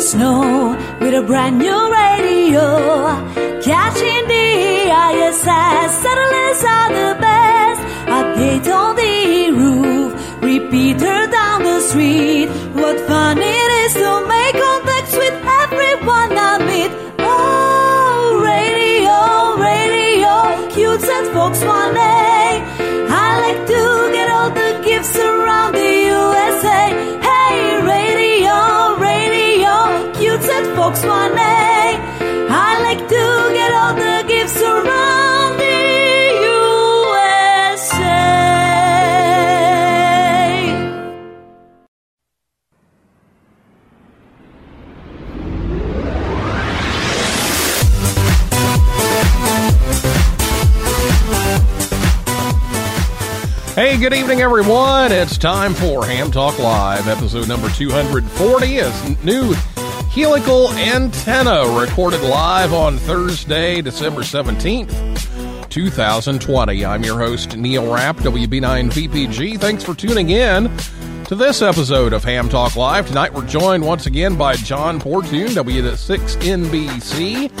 snow with a brand new radio. Catching the ISS, satellites are the best. Update on the roof, repeater down the street. What fun it is to make one day. I like to get all the gifts around the USA. Hey, good evening, everyone. It's time for Ham Talk Live, episode number 240. Is new helical antenna recorded live on Thursday, December 17th, 2020. I'm your host, Neil Rapp, WB9VPG. Thanks for tuning in to this episode of Ham Talk Live. Tonight we're joined once again by John Portune, W6NBC.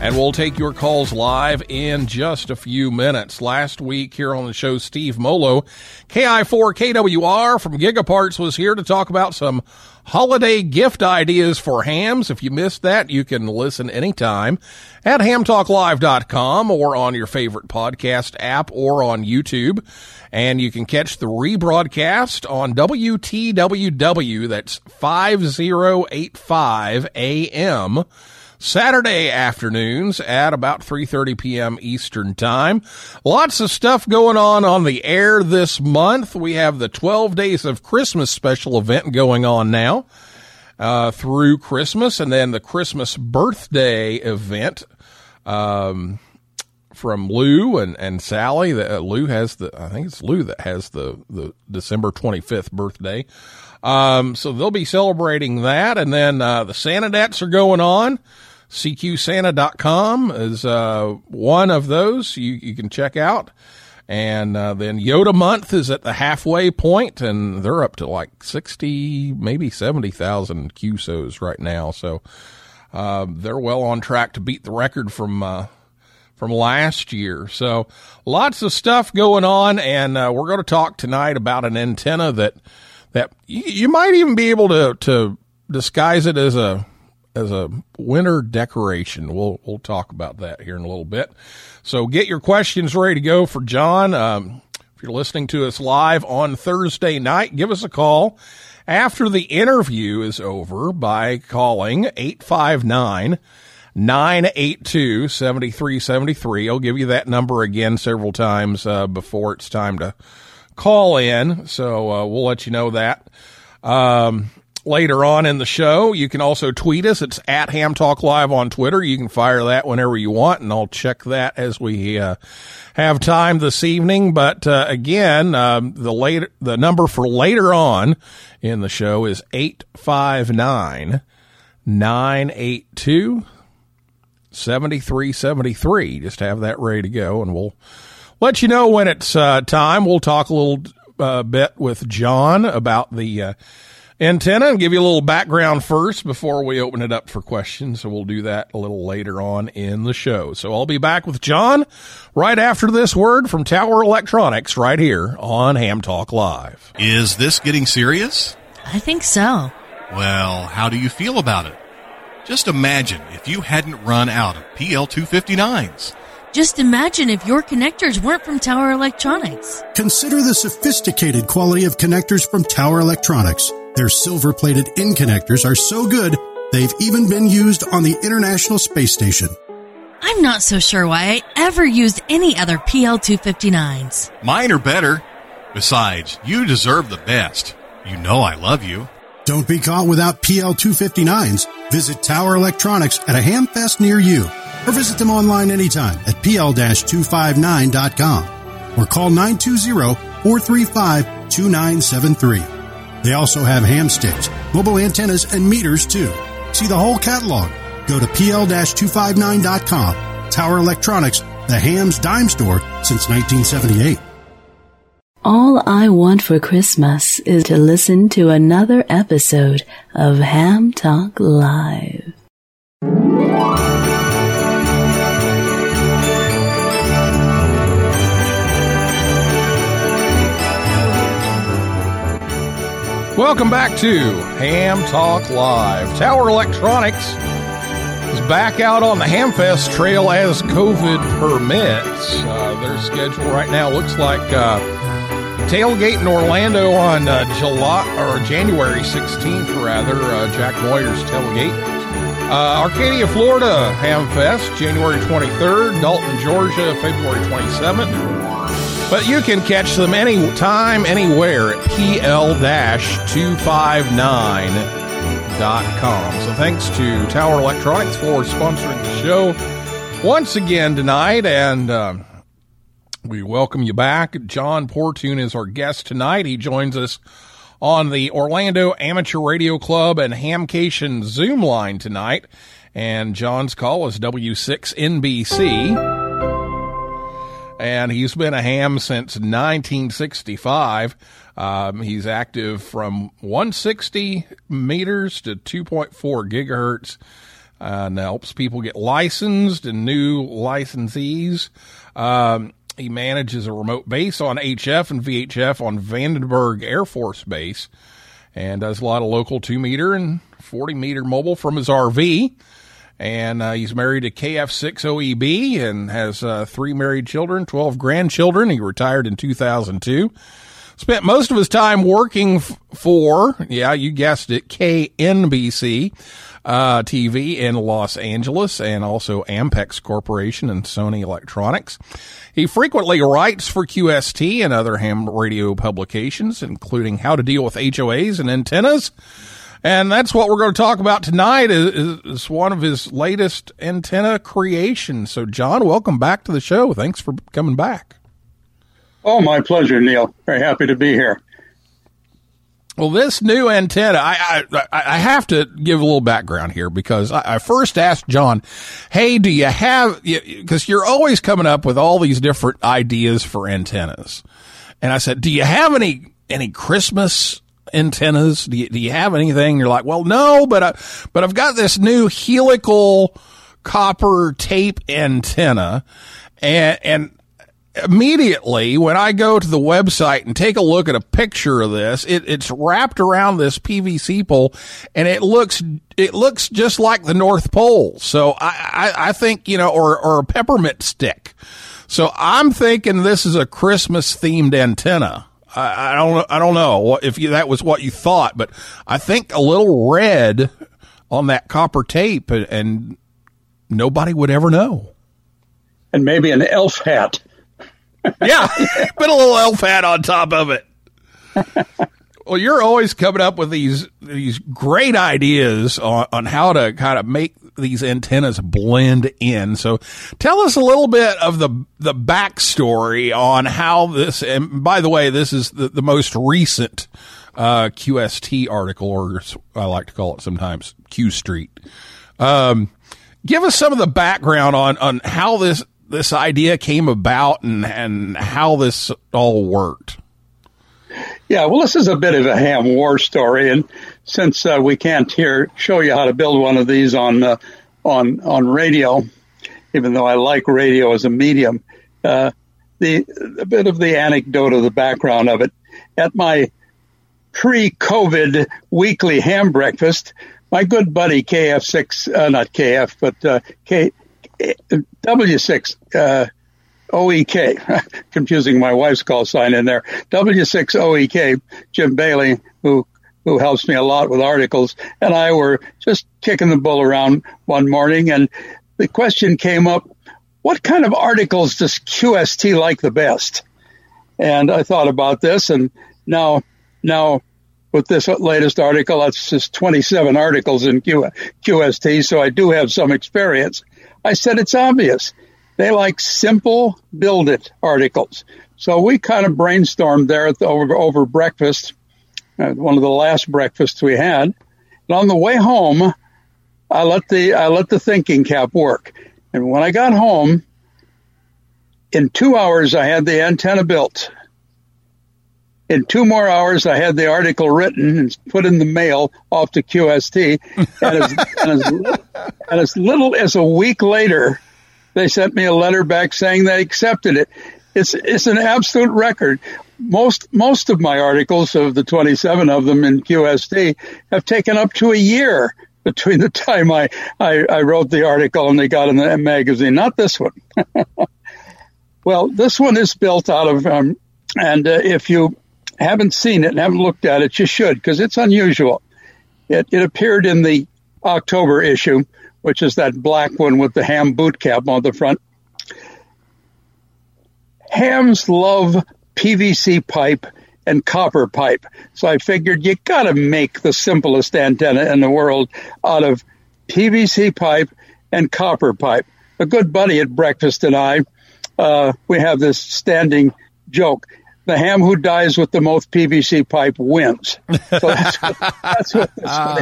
And we'll take your calls live in just a few minutes. Last week here on the show, Steve Molo, KI4KWR from Gigaparts was here to talk about some holiday gift ideas for hams. If you missed that, you can listen anytime at hamtalklive.com or on your favorite podcast app or on YouTube. And you can catch the rebroadcast on WTWW. That's 5085 AM. Saturday afternoons at about 3:30 p.m. Eastern Time. Lots of stuff going on on the air this month. We have the 12 Days of Christmas special event going on now uh, through Christmas, and then the Christmas birthday event um, from Lou and, and Sally. Uh, Lou has the I think it's Lou that has the the December 25th birthday. Um, so they'll be celebrating that, and then uh, the Santadettes are going on. CQSanta.com is uh, one of those you, you can check out. And uh, then YOTA Month is at the halfway point, and they're up to like 60, maybe 70,000 QSOs right now. So uh, they're well on track to beat the record from uh, from last year. So lots of stuff going on, and uh, we're going to talk tonight about an antenna that that you, you might even be able to to disguise it as a as a winter decoration. We'll we'll talk about that here in a little bit. So get your questions ready to go for John. Um, if you're listening to us live on Thursday night, give us a call after the interview is over by calling 859 982 7373. I'll give you that number again several times uh, before it's time to call in. So uh, we'll let you know that. Um, later on in the show. You can also tweet us. It's at Ham Talk Live on Twitter. You can fire that whenever you want, and I'll check that as we uh, have time this evening. But uh, again, um, the later the number for later on in the show is eight five nine nine eight two. 7373. Just have that ready to go, and we'll let you know when it's uh, time. We'll talk a little uh, bit with John about the uh, antenna and give you a little background first before we open it up for questions. So we'll do that a little later on in the show. So I'll be back with John right after this word from Tower Electronics right here on Ham Talk Live. Is this getting serious? I think so. Well, how do you feel about it? Just imagine if you hadn't run out of PL259s. Just imagine if your connectors weren't from Tower Electronics. Consider the sophisticated quality of connectors from Tower Electronics. Their silver plated in connectors are so good, they've even been used on the International Space Station. I'm not so sure why I ever used any other PL259s. Mine are better. Besides, you deserve the best. You know I love you. Don't be caught without PL259s. Visit Tower Electronics at a hamfest near you or visit them online anytime at pl-259.com or call 920-435-2973. They also have ham sticks, mobile antennas, and meters too. See the whole catalog. Go to pl-259.com. Tower Electronics, the ham's dime store since 1978. All I want for Christmas is to listen to another episode of Ham Talk Live. Welcome back to Ham Talk Live. Tower Electronics is back out on the Hamfest trail as COVID permits. Uh, their schedule right now looks like uh, tailgate in Orlando on uh, July or January 16th, rather. Uh, Jack Moyer's tailgate. Uh, Arcadia, Florida Hamfest, January 23rd. Dalton, Georgia, February 27th. But you can catch them anytime, anywhere at pl-259.com. So thanks to Tower Electronics for sponsoring the show once again tonight. And uh, we welcome you back. John Portune is our guest tonight. He joins us on the Orlando Amateur Radio Club and Hamcation Zoom line tonight. And John's call is W6NBC and he's been a ham since 1965. Um, he's active from 160 meters to 2.4 gigahertz. Uh, and helps people get licensed and new licensees. Um, he manages a remote base on HF and VHF on Vandenberg Air Force Base and does a lot of local 2 meter and 40 meter mobile from his RV and uh, he's married to KF6OEB and has uh, three married children, 12 grandchildren. He retired in 2002. Spent most of his time working f- for, yeah, you guessed it, KNBC uh, TV in Los Angeles and also Ampex Corporation and Sony Electronics. He frequently writes for QST and other ham radio publications, including How to Deal with HOAs and Antennas. And that's what we're going to talk about tonight is, is one of his latest antenna creations. So, John, welcome back to the show. Thanks for coming back. Oh, my pleasure, Neil. Very happy to be here. Well, this new antenna, I, I, I have to give a little background here because I, I first asked John, Hey, do you have, because you're always coming up with all these different ideas for antennas. And I said, do you have any, any Christmas antennas? Do you, do you have anything? You're like, well, no, but I, but I've got this new helical copper tape antenna and, and immediately when I go to the website and take a look at a picture of this, it, it's wrapped around this PVC pole and it looks, it looks just like the North Pole. So I, I, I think, you know, or, or a peppermint stick. So I'm thinking this is a Christmas themed antenna. I, I don't, I don't know if you, that was what you thought, but I think a little red on that copper tape and, and nobody would ever know. And maybe an elf hat. yeah, put a little elf hat on top of it. well, you're always coming up with these these great ideas on, on how to kind of make these antennas blend in. So, tell us a little bit of the the backstory on how this. And by the way, this is the, the most recent uh, QST article, or I like to call it sometimes Q Street. Um, give us some of the background on on how this this idea came about and and how this all worked. Yeah, well, this is a bit of a ham war story, and since uh, we can't here show you how to build one of these on uh, on on radio, even though I like radio as a medium, uh, the a bit of the anecdote of the background of it. At my pre-COVID weekly ham breakfast, my good buddy KF6, uh, not KF, but uh, K W6 uh, OEK, confusing my wife's call sign in there. W6 OEK, Jim Bailey, who who helps me a lot with articles, and I were just kicking the bull around one morning, and the question came up: What kind of articles does QST like the best? And I thought about this, and now now with this latest article, that's just 27 articles in Q, QST, so I do have some experience. I said it's obvious. They like simple build it articles. So we kind of brainstormed there the, over, over breakfast, uh, one of the last breakfasts we had. And on the way home, I let the I let the thinking cap work. And when I got home, in two hours I had the antenna built. In two more hours, I had the article written and put in the mail off to QST. And as, and as, and as little as a week later, they sent me a letter back saying they accepted it. It's it's an absolute record. Most most of my articles of the 27 of them in QST have taken up to a year between the time I, I, I wrote the article and they got in the magazine. Not this one. well, this one is built out of, um, and uh, if you haven't seen it and haven't looked at it, you should because it's unusual. It, it appeared in the October issue, which is that black one with the ham boot cap on the front. Hams love PVC pipe and copper pipe. So I figured you gotta make the simplest antenna in the world out of PVC pipe and copper pipe. A good buddy at breakfast and I, uh, we have this standing joke. The ham who dies with the most PVC pipe wins. So that's what, that's what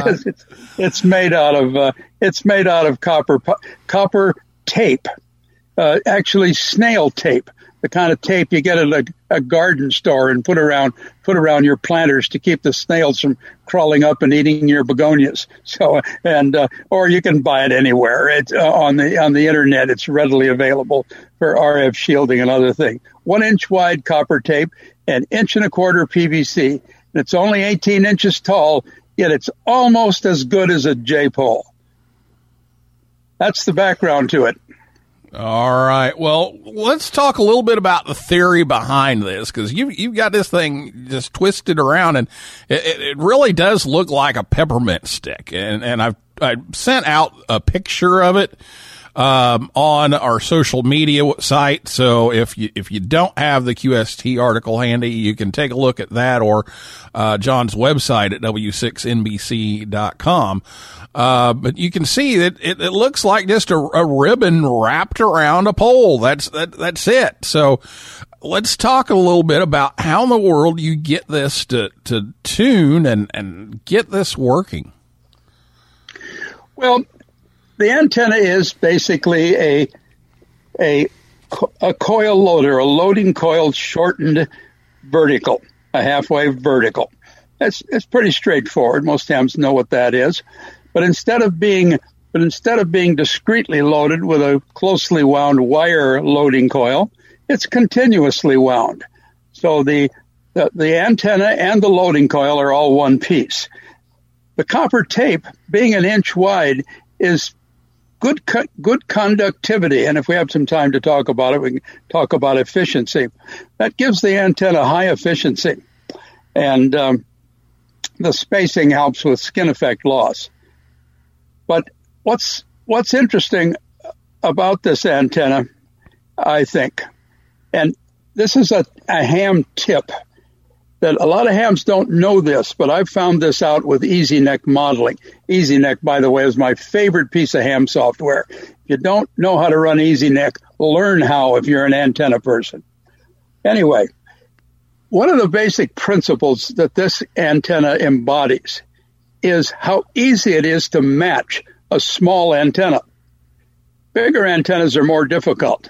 this is. It's, it's made out of uh, it's made out of copper copper tape, uh, actually snail tape, the kind of tape you get at a, a garden store and put around put around your planters to keep the snails from crawling up and eating your begonias. So and uh, or you can buy it anywhere. It's uh, on the on the internet. It's readily available for RF shielding and other things. One inch wide copper tape, an inch and a quarter PVC, and it's only 18 inches tall. Yet it's almost as good as a J pole. That's the background to it. All right. Well, let's talk a little bit about the theory behind this because you've, you've got this thing just twisted around, and it, it really does look like a peppermint stick. And and I've I sent out a picture of it um, on our social media site. So if you if you don't have the QST article handy, you can take a look at that or uh, John's website at w6nbc.com. Uh, but you can see that it, it looks like just a, a ribbon wrapped around a pole. That's that, that's it. So let's talk a little bit about how in the world you get this to, to tune and, and get this working. Well, the antenna is basically a a a coil loader, a loading coil shortened vertical, a halfway vertical. It's it's pretty straightforward. Most hams know what that is. But instead of being but instead of being discretely loaded with a closely wound wire loading coil, it's continuously wound. So the the, the antenna and the loading coil are all one piece. The copper tape, being an inch wide, is good good conductivity. And if we have some time to talk about it, we can talk about efficiency. That gives the antenna high efficiency, and um, the spacing helps with skin effect loss. But what's what's interesting about this antenna, I think, and this is a, a ham tip that a lot of hams don't know this, but I've found this out with EZNEC modeling. EZNEC, by the way, is my favorite piece of ham software. If you don't know how to run EZNEC, learn how if you're an antenna person. Anyway, one of the basic principles that this antenna embodies is how easy it is to match a small antenna. Bigger antennas are more difficult.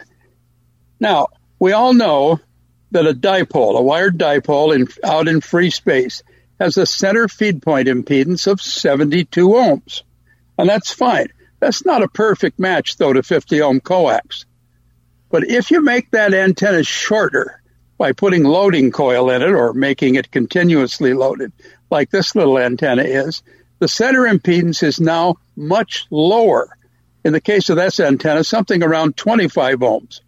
Now, we all know that a dipole, a wired dipole in, out in free space, has a center feed point impedance of 72 ohms. And that's fine. That's not a perfect match, though, to 50 ohm coax. But if you make that antenna shorter by putting loading coil in it or making it continuously loaded, like this little antenna is, the center impedance is now much lower In the case of this antenna, something around 25 ohms.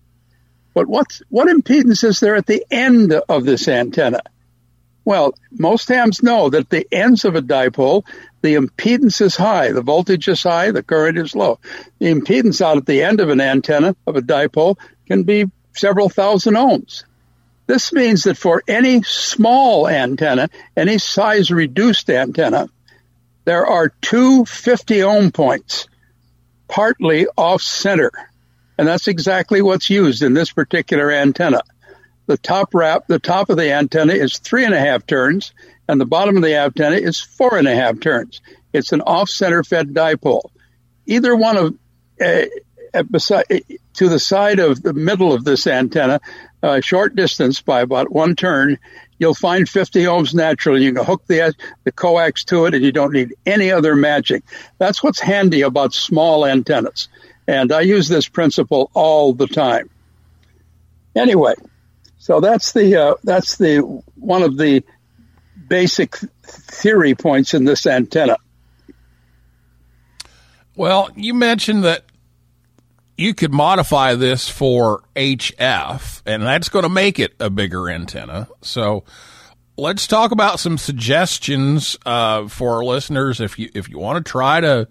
But what, what impedance is there at the end of this antenna? Well, most hams know that the ends of a dipole, the impedance is high, the voltage is high, the current is low. The impedance out at the end of an antenna of a dipole can be several thousand ohms. This means that for any small antenna, any size reduced antenna, there are two 50 ohm points, partly off center. And that's exactly what's used in this particular antenna. The top wrap, the top of the antenna is three and a half turns, and the bottom of the antenna is four and a half turns. It's an off-center fed dipole. Either one of uh, beside, to the side of the middle of this antenna, a uh, short distance by about one turn, you'll find 50 ohms naturally. You can hook the the coax to it, and you don't need any other magic. That's what's handy about small antennas, and I use this principle all the time. Anyway, so that's the uh, that's the one of the basic theory points in this antenna. Well, you mentioned that you could modify this for HF, and that's going to make it a bigger antenna. So let's talk about some suggestions uh, for our listeners if you if you want to try to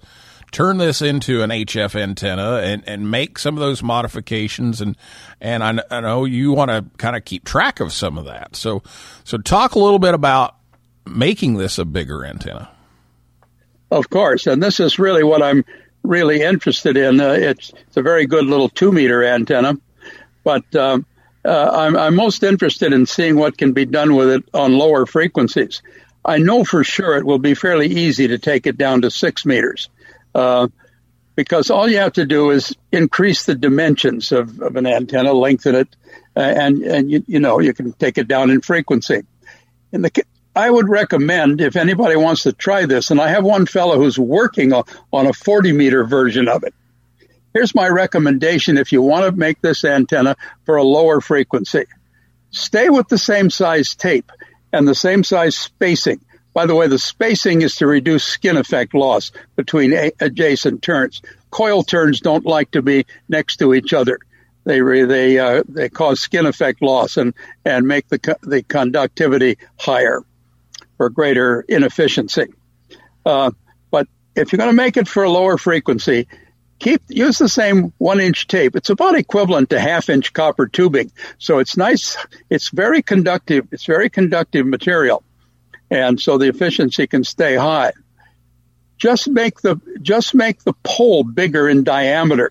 turn this into an HF antenna and, and make some of those modifications and and I, I know you want to kind of keep track of some of that. So so talk a little bit about making this a bigger antenna. Of course, and this is really what I'm really interested in. Uh, it's, it's a very good little two meter antenna, but um, uh, I'm, I'm most interested in seeing what can be done with it on lower frequencies. I know for sure it will be fairly easy to take it down to six meters. Uh, because all you have to do is increase the dimensions of, of an antenna, lengthen it, uh, and and you, you know you can take it down in frequency. In the I would recommend if anybody wants to try this, and I have one fellow who's working on a 40 meter version of it. Here's my recommendation if you want to make this antenna for a lower frequency. Stay with the same size tape and the same size spacing. By the way, the spacing is to reduce skin effect loss between a- adjacent turns. Coil turns don't like to be next to each other. They they uh, they cause skin effect loss and and make the the conductivity higher for greater inefficiency. Uh, but if you're going to make it for a lower frequency, keep use the same one inch tape. It's about equivalent to half inch copper tubing, so it's nice. It's very conductive. It's very conductive material, and so the efficiency can stay high. Just make the just make the pole bigger in diameter.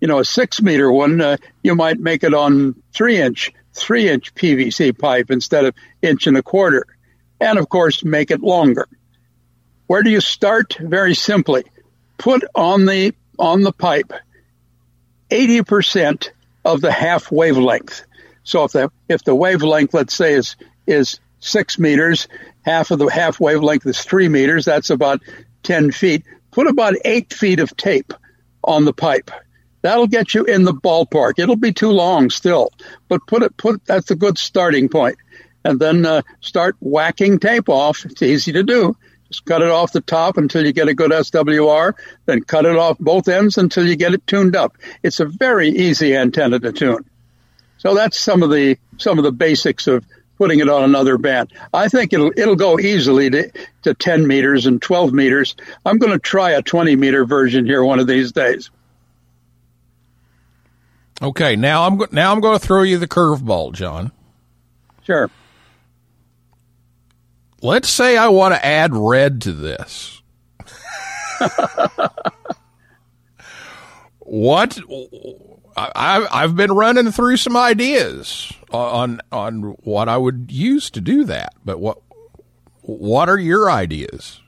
You know, a six meter one, uh, you might make it on three inch three inch PVC pipe instead of inch and a quarter and of course make it longer. Where do you start? Very simply, put on the on the pipe 80% of the half wavelength. So if the if the wavelength let's say is is 6 meters, half of the half wavelength is 3 meters, that's about 10 feet. Put about 8 feet of tape on the pipe. That'll get you in the ballpark. It'll be too long still, but put it put that's a good starting point and then uh, start whacking tape off. It's easy to do. Just cut it off the top until you get a good SWR, then cut it off both ends until you get it tuned up. It's a very easy antenna to tune. So that's some of the some of the basics of putting it on another band. I think it'll it'll go easily to, to 10 meters and 12 meters. I'm going to try a 20 meter version here one of these days. Okay, now I'm now I'm going to throw you the curveball, John. Sure let's say I want to add red to this. what I, I've been running through some ideas on on what I would use to do that, but what what are your ideas?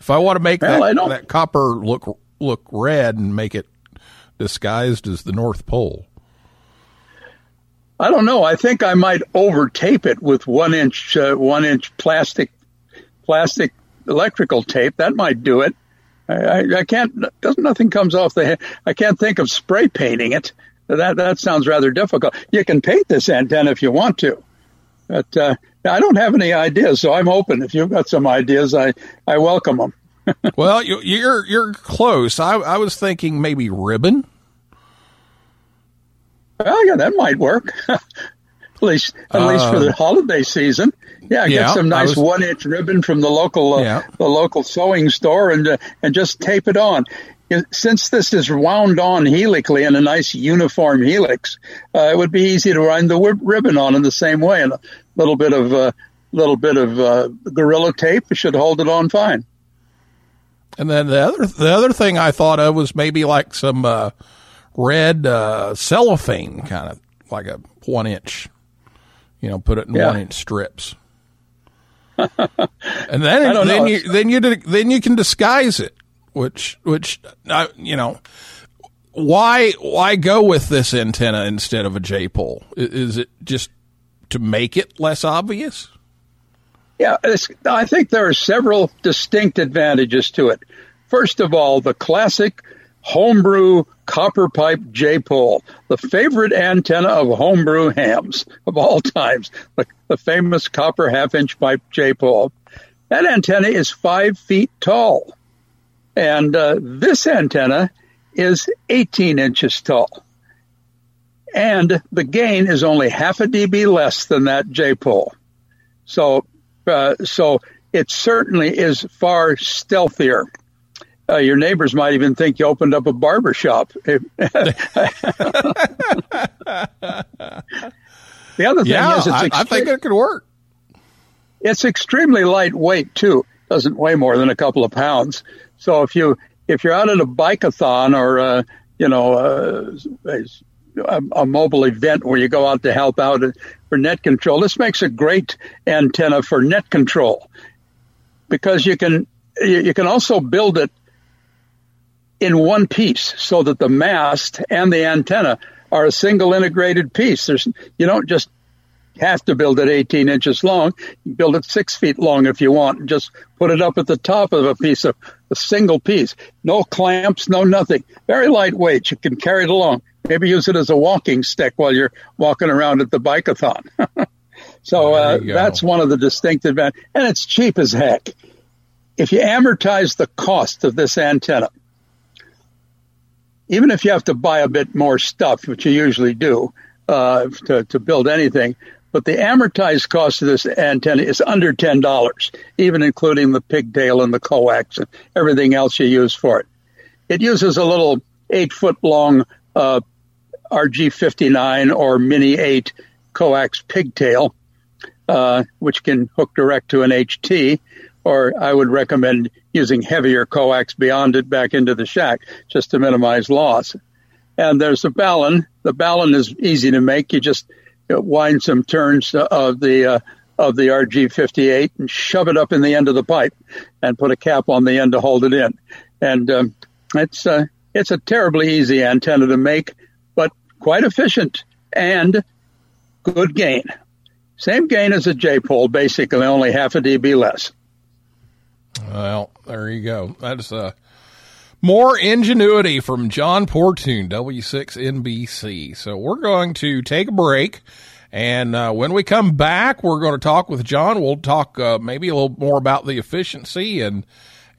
If I want to make well, that, that copper look look red and make it disguised as the North Pole, I don't know. I think I might over tape it with one inch uh, one inch plastic plastic electrical tape. That might do it. I, I, can't. Doesn't nothing comes off the head. I can't think of spray painting it. That that sounds rather difficult. You can paint this antenna if you want to, but uh, I don't have any ideas, so I'm open. If you've got some ideas, I I welcome them. well, you, you're you're close. I, I was thinking maybe ribbon. Well, yeah, that might work. at least, at least for the holiday season. Yeah, get yeah, some nice was- one-inch ribbon from the local uh, Yeah. the local sewing store, and uh, and just tape it on. Since this is wound on helically in a nice uniform helix, uh, it would be easy to wind the wi- ribbon on in the same way, and a little bit of uh, little bit of uh, gorilla tape should hold it on fine. And then the other the other thing I thought of was maybe like some uh, red uh, cellophane, kind of like a one inch. You know, put it in Yeah. one inch strips. And then then know. you then you then you can disguise it, which which uh, you know. Why why go with this antenna instead of a J pole? Is it just to make it less obvious? Yeah, it's, I think there are several distinct advantages to it. First of all, the classic homebrew copper pipe J pole, the favorite antenna of homebrew hams of all times, the, the famous copper half inch pipe J pole. That antenna is five feet tall. And uh, this antenna is 18 inches tall. And the gain is only half a dB less than that J pole. So, uh, so it certainly is far stealthier. Uh, your neighbors might even think you opened up a barber shop. the other thing Yeah, is, it's, I, I think it could work. it's extremely lightweight too. Doesn't weigh more than a couple of pounds. So if you if you're out at a bikeathon or uh, you know uh, a, a mobile event where you go out to help out for net control, this makes a great antenna for net control because you can you you can also build it in one piece so that the mast and the antenna are a single integrated piece. There's you don't just have to build it 18 inches long. You build it six feet long if you want, and just put it up at the top of a piece of a single piece. No clamps, no nothing. Very lightweight. You can carry it along. Maybe use it as a walking stick while you're walking around at the bikeathon. so uh, that's one of the distinctive, advantages, and it's cheap as heck. If you amortize the cost of this antenna, even if you have to buy a bit more stuff, which you usually do uh, to, to build anything, but the amortized cost of this antenna is under ten dollars, even including the pigtail and the coax and everything else you use for it. It uses a little eight foot long uh, RG59 or Mini 8 coax pigtail, uh, which can hook direct to an HT, or I would recommend using heavier coax beyond it back into the shack just to minimize loss. And there's a balun. The balun is easy to make. You just wind some turns of the uh, of the RG58 and shove it up in the end of the pipe, and put a cap on the end to hold it in. And um, it's uh, it's a terribly easy antenna to make, but quite efficient and good gain. Same gain as a J pole, basically only half a dB less. Well, there you go. That's uh, more ingenuity from John Portune, W6NBC. So we're going to take a break. And uh, when we come back, we're going to talk with John. We'll talk uh, maybe a little more about the efficiency and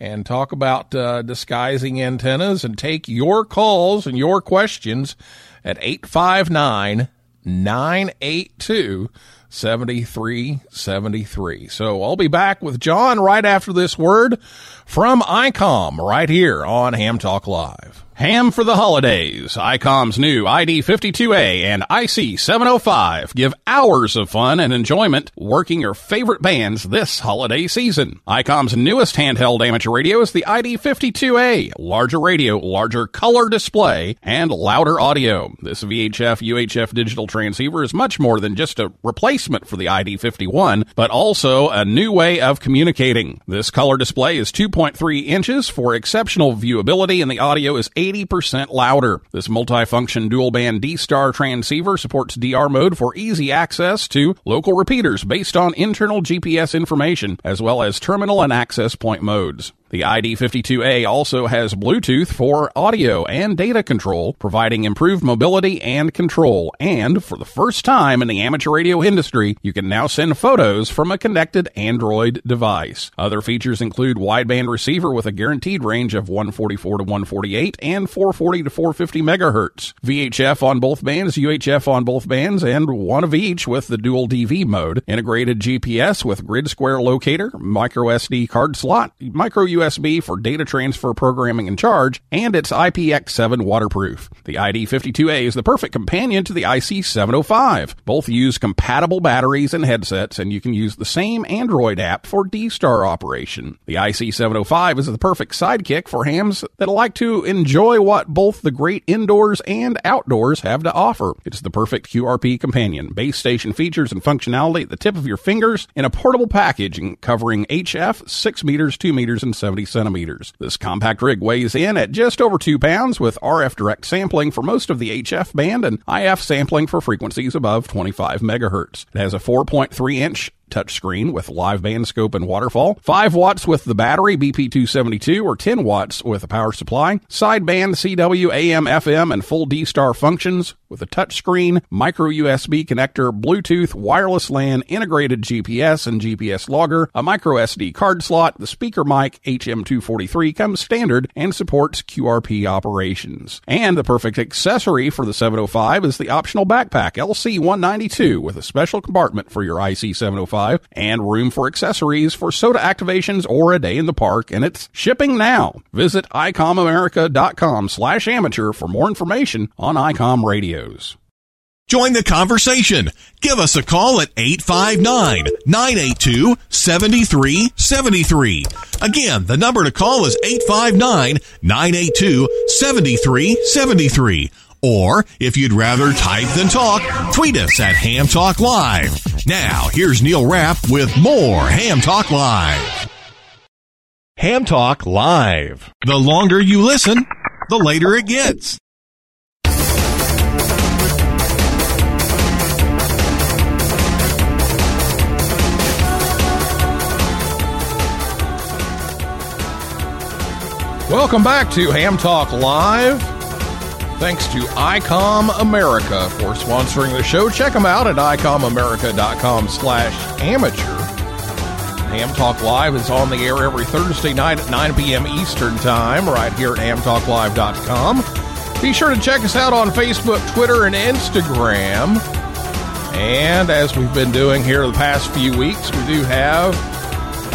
and talk about uh, disguising antennas and take your calls and your questions at 859 982 7373. So I'll be back with John right after this word from ICOM right here on Ham Talk Live. Ham for the holidays. ICOM's new ID52A and IC705 give hours of fun and enjoyment working your favorite bands this holiday season. ICOM's newest handheld amateur radio is the ID52A. Larger radio, larger color display, and louder audio. This VHF UHF digital transceiver is much more than just a replacement for the ID51, but also a new way of communicating. This color display is 2.3 inches for exceptional viewability and the audio is 80% louder. This multifunction dual band D-Star transceiver supports DR mode for easy access to local repeaters based on internal GPS information, as well as terminal and access point modes. The ID52A also has Bluetooth for audio and data control, providing improved mobility and control. And for the first time in the amateur radio industry, you can now send photos from a connected Android device. Other features include wideband receiver with a guaranteed range of 144 to 148 and 440 to 450 megahertz. VHF on both bands, UHF on both bands, and one of each with the dual DV mode. Integrated GPS with grid square locator, micro SD card slot, micro USB for data transfer programming and charge, and it's IPX7 waterproof. The ID52A is the perfect companion to the IC705. Both use compatible batteries and headsets, and you can use the same Android app for D-Star operation. The IC705 is the perfect sidekick for hams that like to enjoy what both the great indoors and outdoors have to offer. It's the perfect QRP companion. Base station features and functionality at the tip of your fingers in a portable package covering HF, 6 meters, 2 meters, and 70 centimeters. This compact rig weighs in at just over 2 pounds with RF direct sampling for most of the HF band and IF sampling for frequencies above 25 megahertz. It has a 4.3 inch touchscreen with live band scope and waterfall, 5 watts with the battery BP272 or 10 watts with a power supply, sideband CW, AM, FM, and full D-Star functions with a touchscreen, micro USB connector, Bluetooth, wireless LAN, integrated GPS and GPS logger, a micro SD card slot, the speaker mic HM243 comes standard and supports QRP operations. And the perfect accessory for the 705 is the optional backpack LC192 with a special compartment for your IC705 and room for accessories for SOTA activations or a day in the park, and it's shipping now. Visit icomamerica.com slash amateur for more information on ICOM Join the conversation. Give us a call at 859-982-7373. Again, the number to call is 859-982-7373. Or, if you'd rather type than talk, tweet us at Ham Talk Live. Now, here's Neil Rapp with more Ham Talk Live. Ham Talk Live. The longer you listen, the later it gets. Welcome back to Ham Talk Live. Thanks to ICOM America for sponsoring the show. Check them out at icomamerica.com slash amateur. Ham Talk Live is on the air every Thursday night at 9 p.m. Eastern Time right here at hamtalklive.com. Be sure to check us out on Facebook, Twitter, and Instagram. And as we've been doing here the past few weeks, we do have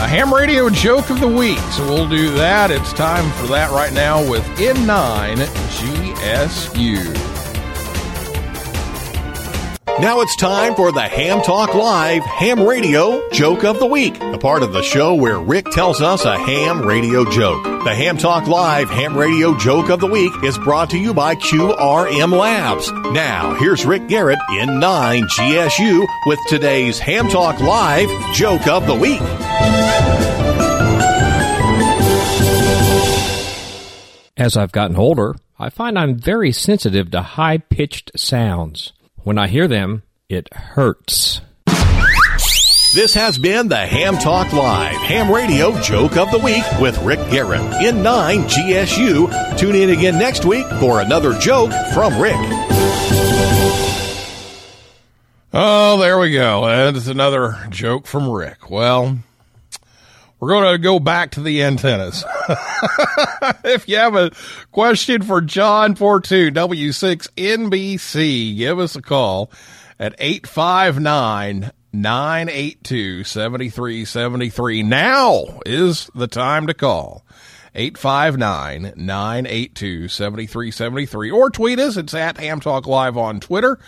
a ham radio joke of the week. So we'll do that. It's time for that right now with N9 GSU. Now it's time for the Ham Talk Live Ham Radio Joke of the Week, the part of the show where Rick tells us a ham radio joke. The Ham Talk Live Ham Radio Joke of the Week is brought to you by QRM Labs. Now, here's Rick Garrett N9 GSU with today's Ham Talk Live Joke of the Week. As I've gotten older, I find I'm very sensitive to high pitched sounds. When I hear them, it hurts. This has been the Ham Talk Live Ham Radio Joke of the Week with Rick Garrett N9 GSU. Tune in again next week for another joke from Rick. Oh, there we go. That's another joke from Rick. Well, we're going to go back to the antennas. if you have a question for John Portune, W6NBC, give us a call at 859 982 7373. Now is the time to call. 859 982 7373. Or tweet us. It's at Ham Talk Live on Twitter.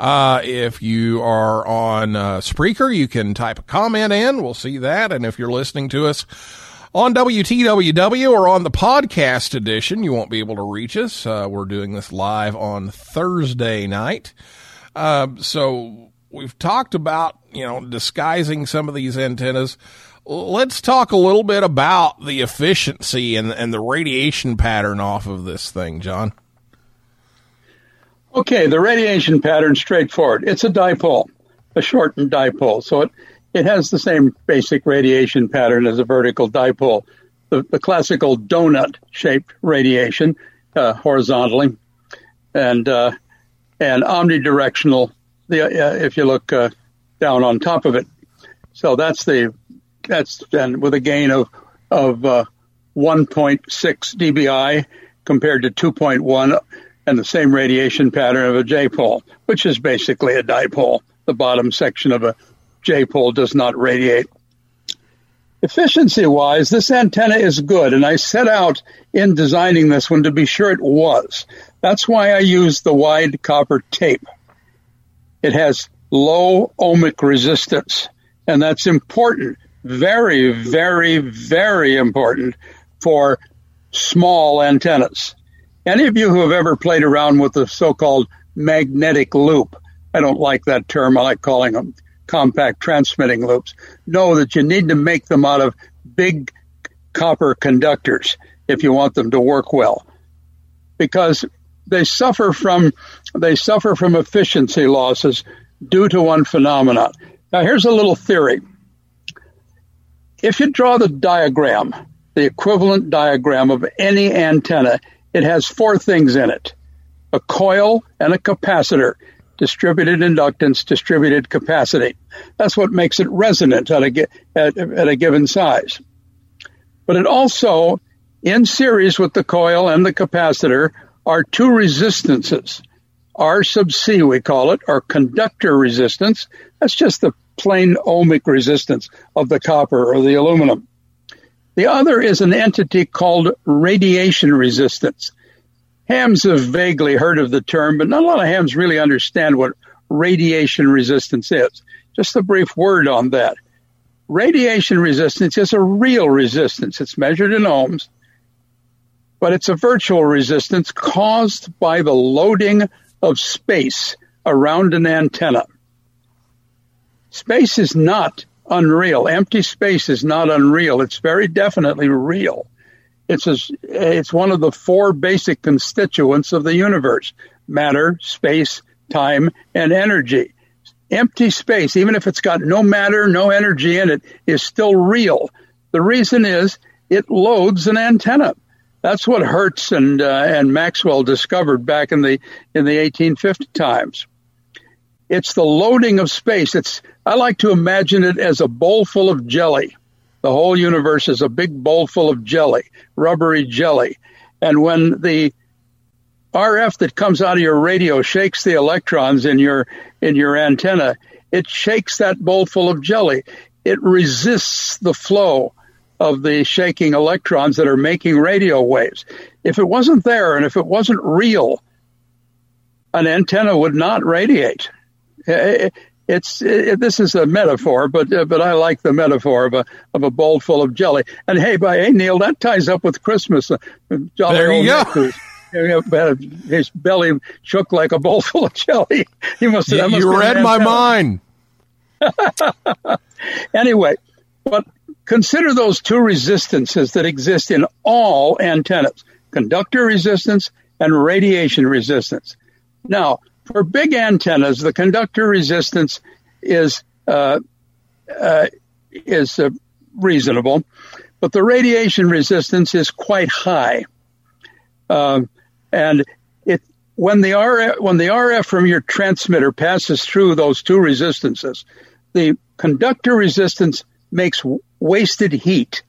Uh, if you are on uh, Spreaker, you can type a comment in. We'll see that. And if you're listening to us on WTWW or on the podcast edition, you won't be able to reach us. Uh, we're doing this live on Thursday night. Uh, so we've talked about, you know, disguising some of these antennas. Let's talk a little bit about the efficiency and, and the radiation pattern off of this thing, John. Okay, the radiation pattern straightforward. It's a dipole, a shortened dipole. So it, it has the same basic radiation pattern as a vertical dipole. the, the classical donut shaped radiation uh, horizontally, and uh, and omnidirectional. The uh, if you look uh, down on top of it, so that's the that's and with a gain of of uh, 1.6 dBi compared to 2.1 and the same radiation pattern of a J pole, which is basically a dipole. The bottom section of a J pole does not radiate. Efficiency wise, this antenna is good, and I set out in designing this one to be sure it was. That's why I used the wide copper tape. It has low ohmic resistance, and that's important. Very, very, very important for small antennas. Any of you who have ever played around with the so-called magnetic loop, I don't like that term. I like calling them compact transmitting loops. Know that you need to make them out of big copper conductors if you want them to work well, because they suffer from they suffer from efficiency losses due to one phenomenon. Now, here's a little theory. If you draw the diagram, the equivalent diagram of any antenna, it has four things in it a coil and a capacitor, distributed inductance, distributed capacity. That's what makes it resonant at a, at, at a given size. But it also, in series with the coil and the capacitor, are two resistances. R sub C, we call it, or conductor resistance. That's just the plain ohmic resistance of the copper or the aluminum. The other is an entity called radiation resistance. Hams have vaguely heard of the term, but not a lot of hams really understand what radiation resistance is. Just a brief word on that. Radiation resistance is a real resistance. It's measured in ohms, but it's a virtual resistance caused by the loading of space around an antenna. Space is not unreal. Empty space is not unreal. It's very definitely real. It's a, it's one of the four basic constituents of the universe: matter, space, time, and energy. Empty space, even if it's got no matter, no energy in it, is still real. The reason is it loads an antenna. That's what Hertz and uh, and Maxwell discovered back in the in the 1850 times. It's the loading of space. It's I like to imagine it as a bowl full of jelly. The whole universe is a big bowl full of jelly, rubbery jelly. And when the RF that comes out of your radio shakes the electrons in your in your antenna, it shakes that bowl full of jelly. It resists the flow of the shaking electrons that are making radio waves. If it wasn't there and if it wasn't real, an antenna would not radiate. Eh, eh, It's it, this is a metaphor, but uh, but I like the metaphor of a of a bowl full of jelly. And hey, by hey Neil, that ties up with Christmas. Uh, Jolly There you old go. His belly shook like a bowl full of jelly. He must have. You, read my mind. Anyway, but consider those two resistances that exist in all antennas conductor resistance and radiation resistance. Now, for big antennas, the conductor resistance is uh, uh, is uh, reasonable, but the radiation resistance is quite high. Um, and it when the RF when the RF from your transmitter passes through those two resistances, the conductor resistance makes wasted heat,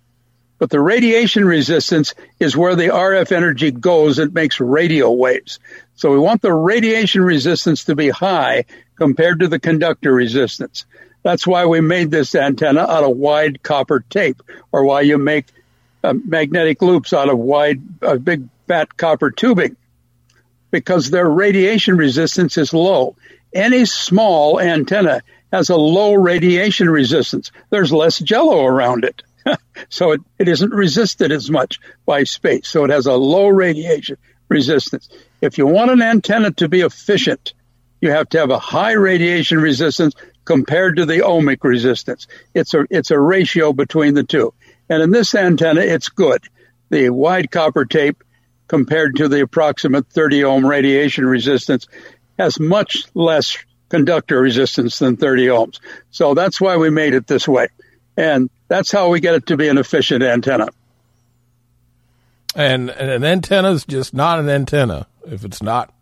but the radiation resistance is where the RF energy goes. It makes radio waves. So we want the radiation resistance to be high compared to the conductor resistance. That's why we made this antenna out of wide copper tape, or why you make uh, magnetic loops out of wide, uh, big fat copper tubing, because their radiation resistance is low. Any small antenna has a low radiation resistance. There's less jello around it. so it, it isn't resisted as much by space. So it has a low radiation resistance. If you want an antenna to be efficient, you have to have a high radiation resistance compared to the ohmic resistance. It's a, it's a ratio between the two. And in this antenna, it's good. The wide copper tape compared to the approximate 30 ohm radiation resistance has much less conductor resistance than 30 ohms. So that's why we made it this way. And that's how we get it to be an efficient antenna. And, and an antenna is just not an antenna if it's not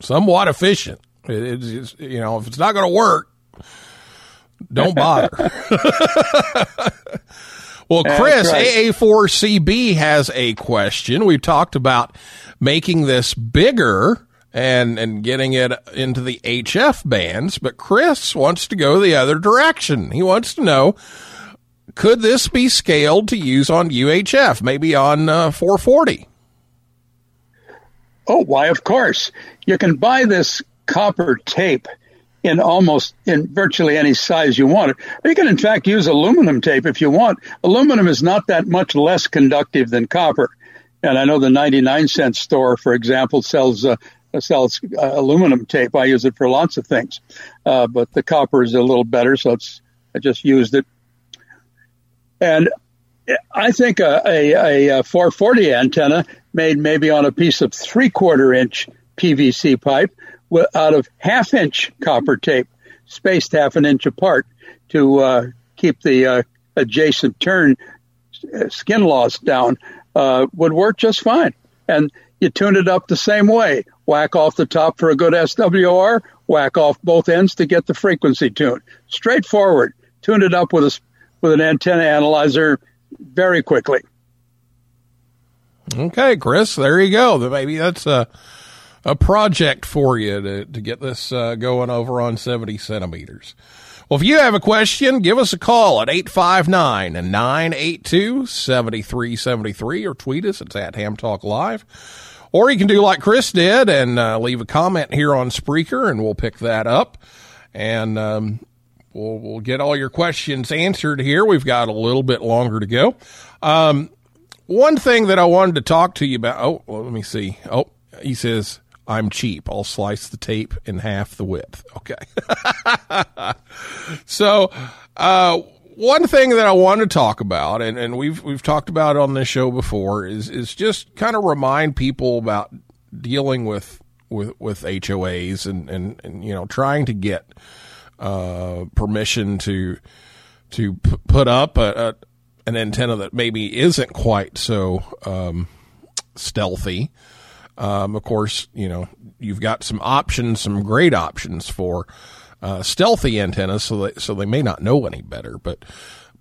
somewhat efficient. It, it's you know, if it's not going to work, don't bother. well, Chris, right. AA4CB has a question. We've talked about making this bigger and and getting it into the HF bands, but Chris wants to go the other direction. He wants to know could this be scaled to use on UHF, maybe on uh, 440? Oh, why, of course. You can buy this copper tape in almost in virtually any size you want. You can in fact use aluminum tape if you want. Aluminum is not that much less conductive than copper. And I know the 99 cent store, for example, sells uh, sells uh, aluminum tape. I use it for lots of things, uh, but the copper is a little better, so I just used it. And I think a, a, a 440 antenna made maybe on a piece of three quarter inch PVC pipe out of half inch copper tape, spaced half an inch apart to uh, keep the uh, adjacent turn uh, skin loss down, uh, would work just fine. And you tune it up the same way. Whack off the top for a good SWR, whack off both ends to get the frequency tuned. Straightforward. Tune it up with a with an antenna analyzer very quickly. Okay, Chris, there you go. Maybe that's a a project for you to to get this uh, going over on 70 centimeters. Well, if you have a question, give us a call at 859 982 7373 or tweet us. It's at Ham Talk Live. Or you can do like Chris did and uh, leave a comment here on Spreaker and we'll pick that up. And um, we'll, we'll get all your questions answered here. We've got a little bit longer to go. Um, one thing that I wanted to talk to you about. Oh, well, let me see. Oh, he says, I'm cheap. I'll slice the tape in half the width. Okay. so, uh, one thing that I want to talk about, and, and we've we've talked about on this show before, is is just kind of remind people about dealing with with with HOAs and and, and you know trying to get uh, permission to to p- put up a, a an antenna that maybe isn't quite so um, stealthy. Um, of course, you know you've got some options, some great options for uh, stealthy antennas, so they, so they may not know any better. But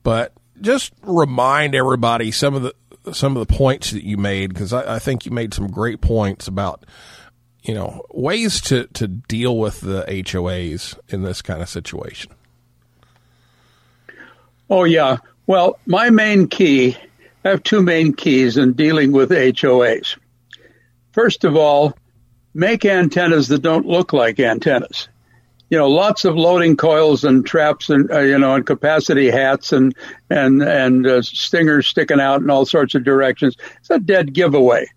but just remind everybody some of the some of the points that you made because I, I think you made some great points about you know ways to to deal with the HOAs in this kind of situation. Oh, yeah. Well, my main key, I have two main keys in dealing with HOAs. First of all, make antennas that don't look like antennas. You know, lots of loading coils and traps and, uh, you know, and capacity hats and, and, and uh, stingers sticking out in all sorts of directions. It's a dead giveaway.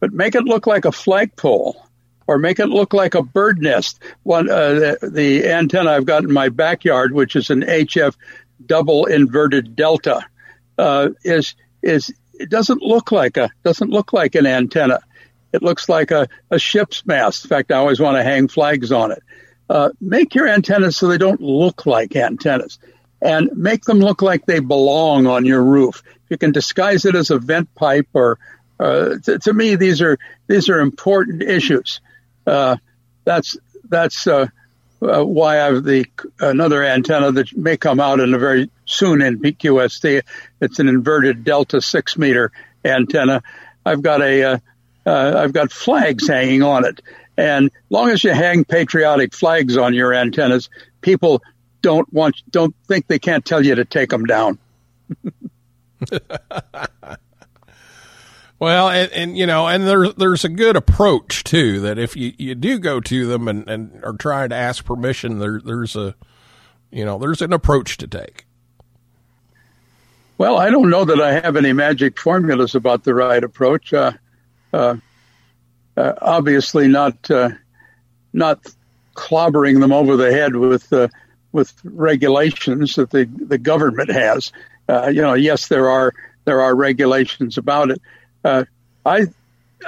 But make it look like a flagpole or make it look like a bird nest. One, uh, the, the antenna I've got in my backyard, which is an HF double inverted delta, uh, is is it doesn't look like a doesn't look like an antenna. It looks like a, a ship's mast. In fact, I always want to hang flags on it. Uh, make your antennas so they don't look like antennas, and make them look like they belong on your roof. If you can disguise it as a vent pipe, or uh, to, to me, these are these are important issues. Uh, that's that's uh, uh, why I have the another antenna that may come out in a very soon in QST. It's an inverted delta six meter antenna. I've got a uh, uh, I've got flags hanging on it, and long as you hang patriotic flags on your antennas, people don't want don't think they can't tell you to take them down. Well, and, and you know, and there's there's a good approach too. That if you, you do go to them and, and are trying to ask permission, there there's a you know there's an approach to take. Well, I don't know that I have any magic formulas about the right approach. Uh, uh, uh, obviously, not uh, not clobbering them over the head with uh, with regulations that the the government has. Uh, you know, yes, there are there are regulations about it. Uh, I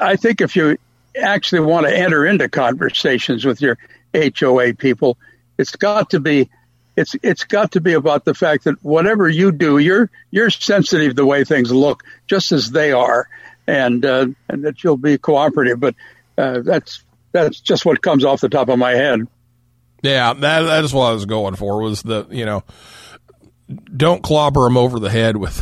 I think if you actually want to enter into conversations with your HOA people, it's got to be it's it's got to be about the fact that whatever you do, you're you're sensitive to the way things look, just as they are. and uh, and that you'll be cooperative. But uh, that's that's just what comes off the top of my head. Yeah, that that's what I was going for. Was the you know, don't clobber them over the head with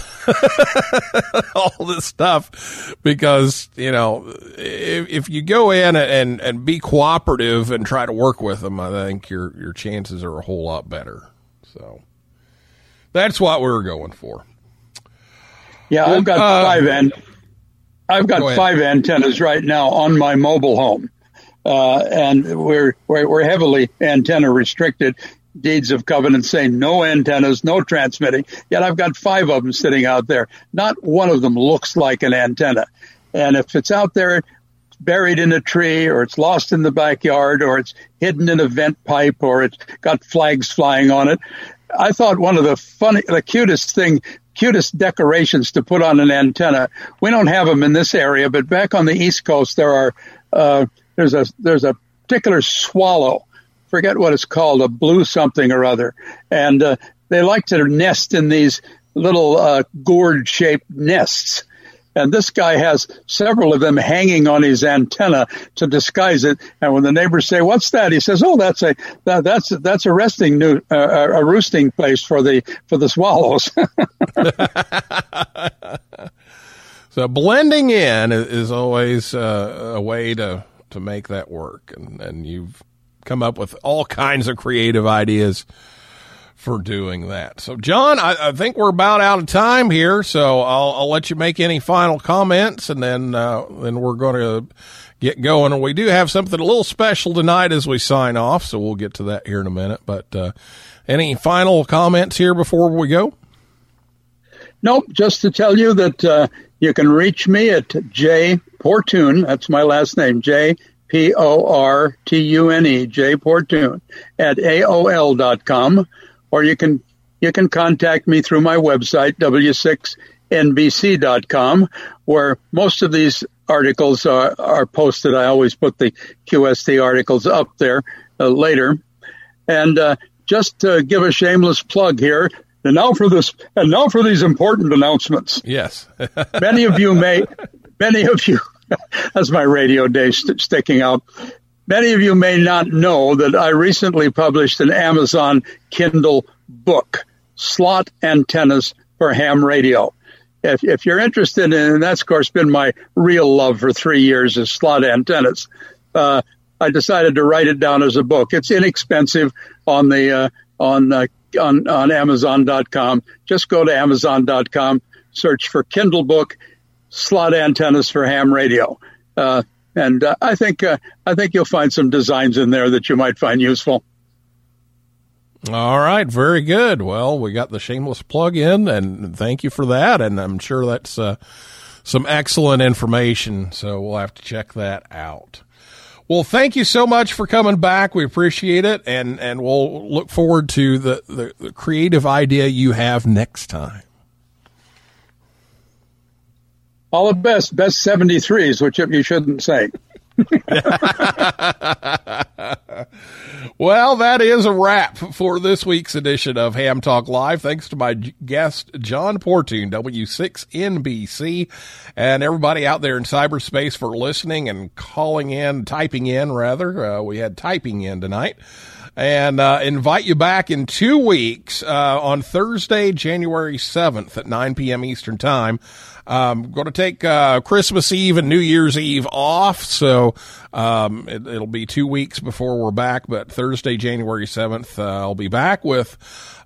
all this stuff because you know if, if you go in and and be cooperative and try to work with them, I think your your chances are a whole lot better. So that's what we were going for. Yeah, I've got Uh, five and I've got Go five antennas right now on my mobile home, uh, and we're, we're we're heavily antenna restricted. Deeds of covenant saying no antennas, no transmitting. Yet I've got five of them sitting out there. Not one of them looks like an antenna, and if it's out there buried in a tree or it's lost in the backyard or it's hidden in a vent pipe or it's got flags flying on it. I thought one of the funny, the cutest thing, cutest decorations to put on an antenna. We don't have them in this area, but back on the East Coast, there are, uh, there's a, there's a particular swallow. Forget what it's called, a blue something or other. And, uh, they like to nest in these little, uh, gourd shaped nests. And this guy has several of them hanging on his antenna to disguise it. And when the neighbors say, "What's that?" he says, "Oh, that's a that, that's that's a resting new uh, a roosting place for the for the swallows." So blending in is always uh, a way to to make that work, and and you've come up with all kinds of creative ideas for doing that. So, John, I, I think we're about out of time here, so I'll, I'll let you make any final comments, and then uh, then we're going to get going. And we do have something a little special tonight as we sign off, so we'll get to that here in a minute. But uh, any final comments here before we go? Nope, just to tell you that uh, you can reach me at J Portune. That's my last name, J P O R T U N E, J Portune at AOL dot com, or you can you can contact me through my website W6NBC dot com, where most of these articles are, are posted. I always put the QST articles up there uh, later. And uh, just to give a shameless plug here, and now for this, and now for these important announcements. Yes. Many of you may, many of you, that's my radio day st- sticking out. Many of you may not know that I recently published an Amazon Kindle book, Slot Antennas for Ham Radio. If, if you're interested in, and that's of course been my real love for three years is slot antennas. Uh, I decided to write it down as a book. It's inexpensive on the uh, on uh, on on Amazon.com. Just go to Amazon.com, search for Kindle book, slot antennas for ham radio, uh, and uh, I think uh, I think you'll find some designs in there that you might find useful. All right, very good. Well, we got the shameless plug in, and thank you for that. And I'm sure that's uh, some excellent information. So we'll have to check that out. Well, thank you so much for coming back. We appreciate it, and and we'll look forward to the, the, the creative idea you have next time. All the best, best 73s, which you shouldn't say. Well, that is a wrap for this week's edition of Ham Talk Live. Thanks to my guest, John Portune, W6NBC, and everybody out there in cyberspace for listening and calling in, typing in, rather. Uh, we had typing in tonight. And uh, invite you back in two weeks uh, on Thursday, January 7th at 9 p.m. Eastern Time. I'm going to take uh, Christmas Eve and New Year's Eve off, so um, it, it'll be two weeks before we're back. But Thursday, January 7th, uh, I'll be back with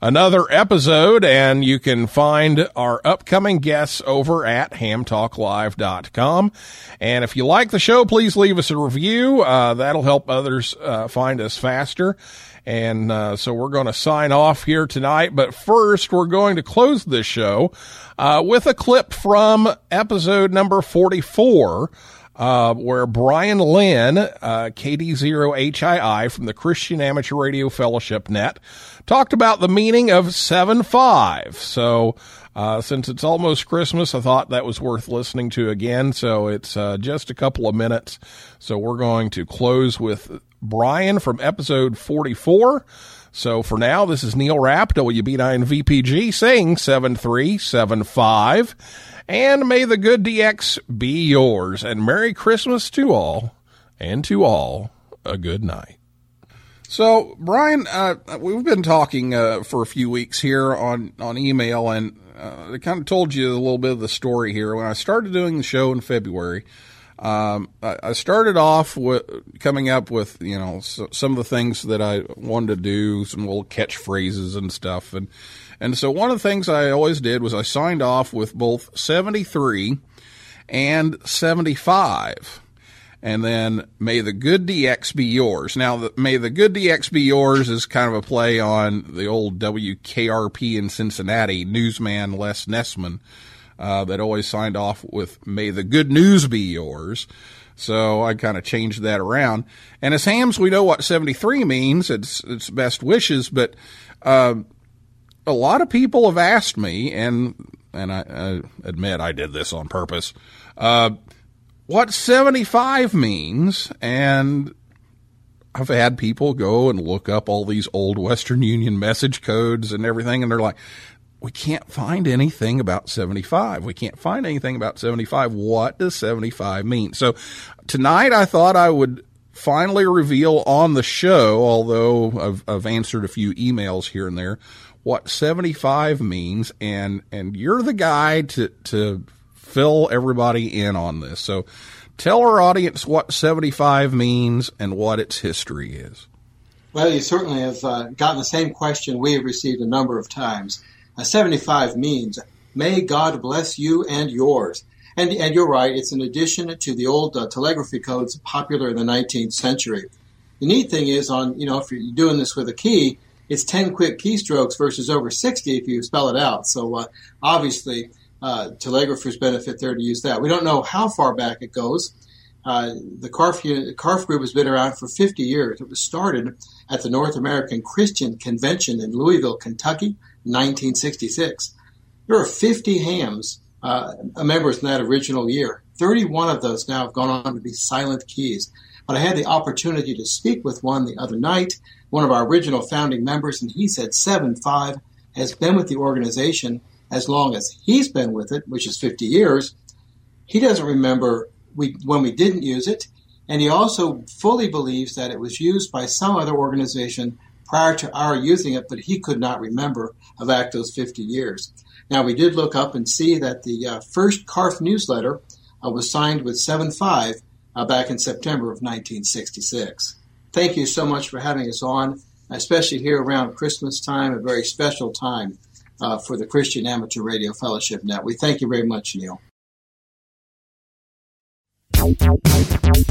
another episode, and you can find our upcoming guests over at hamtalklive.com. And if you like the show, please leave us a review. Uh, that'll help others uh, find us faster. And uh, so we're going to sign off here tonight. But first, we're going to close this show uh, with a clip from episode number 44. Uh, where Brian Lynn, uh, KD0HII from the Christian Amateur Radio Fellowship Net, talked about the meaning of 7-5. So, uh, since it's almost Christmas, I thought that was worth listening to again. So it's, uh, just a couple of minutes. So we're going to close with Brian from episode 44 So for now, this is Neil Rapp, WB9VPG, saying 7375. And may the good DX be yours. And Merry Christmas to all, and to all, a good night. So, Brian, uh, we've been talking uh, for a few weeks here on, on email, and uh, I kind of told you a little bit of the story here. When I started doing the show in February, um, I, I started off with coming up with you know so, some of the things that I wanted to do, some little catchphrases and stuff, and and so one of the things I always did was I signed off with both seventy three and seventy five and then may the good DX be yours. Now, the, may the good DX be yours is kind of a play on the old WKRP in Cincinnati newsman Les Nessman uh, that always signed off with may the good news be yours. So I kind of changed that around. And as hams, we know what 73 means. It's, it's best wishes, but, uh, a lot of people have asked me, and, and I, I admit I did this on purpose, uh, what 75 means and I've had people go and look up all these old Western Union message codes and everything and they're like we can't find anything about 75. We can't find anything about 75. What does 75 mean? So tonight I thought I would finally reveal on the show, although I've, I've answered a few emails here and there, what 75 means. And, and you're the guy to, to fill everybody in on this. So tell our audience what 75 means and what its history is. Well, you certainly have uh, gotten the same question we have received a number of times. Uh, 75 means, may God bless you and yours. And, and you're right, it's an addition to the old uh, telegraphy codes popular in the 19th century. The neat thing is on, you know, if you're doing this with a key, it's 10 quick keystrokes versus over 60 if you spell it out. So uh, obviously, uh, telegraphers benefit there to use that. We don't know how far back it goes. Uh, the CARF, CARF group has been around for 50 years. It was started at the North American Christian Convention in Louisville, Kentucky, 1966. There are 50 hams uh, members in that original year. 31 of those now have gone on to be silent keys. But I had the opportunity to speak with one the other night, one of our original founding members, and he said 7.5 has been with the organization as long as he's been with it, which is 50 years. He doesn't remember we, when we didn't use it, and he also fully believes that it was used by some other organization prior to our using it, but he could not remember of those 50 years. Now, we did look up and see that the uh, first CARF newsletter uh, was signed with 7.5 uh, back in September of 1966. Thank you so much for having us on, especially here around Christmas time, a very special time uh, for the Christian Amateur Radio Fellowship Net. We thank you very much, Neil.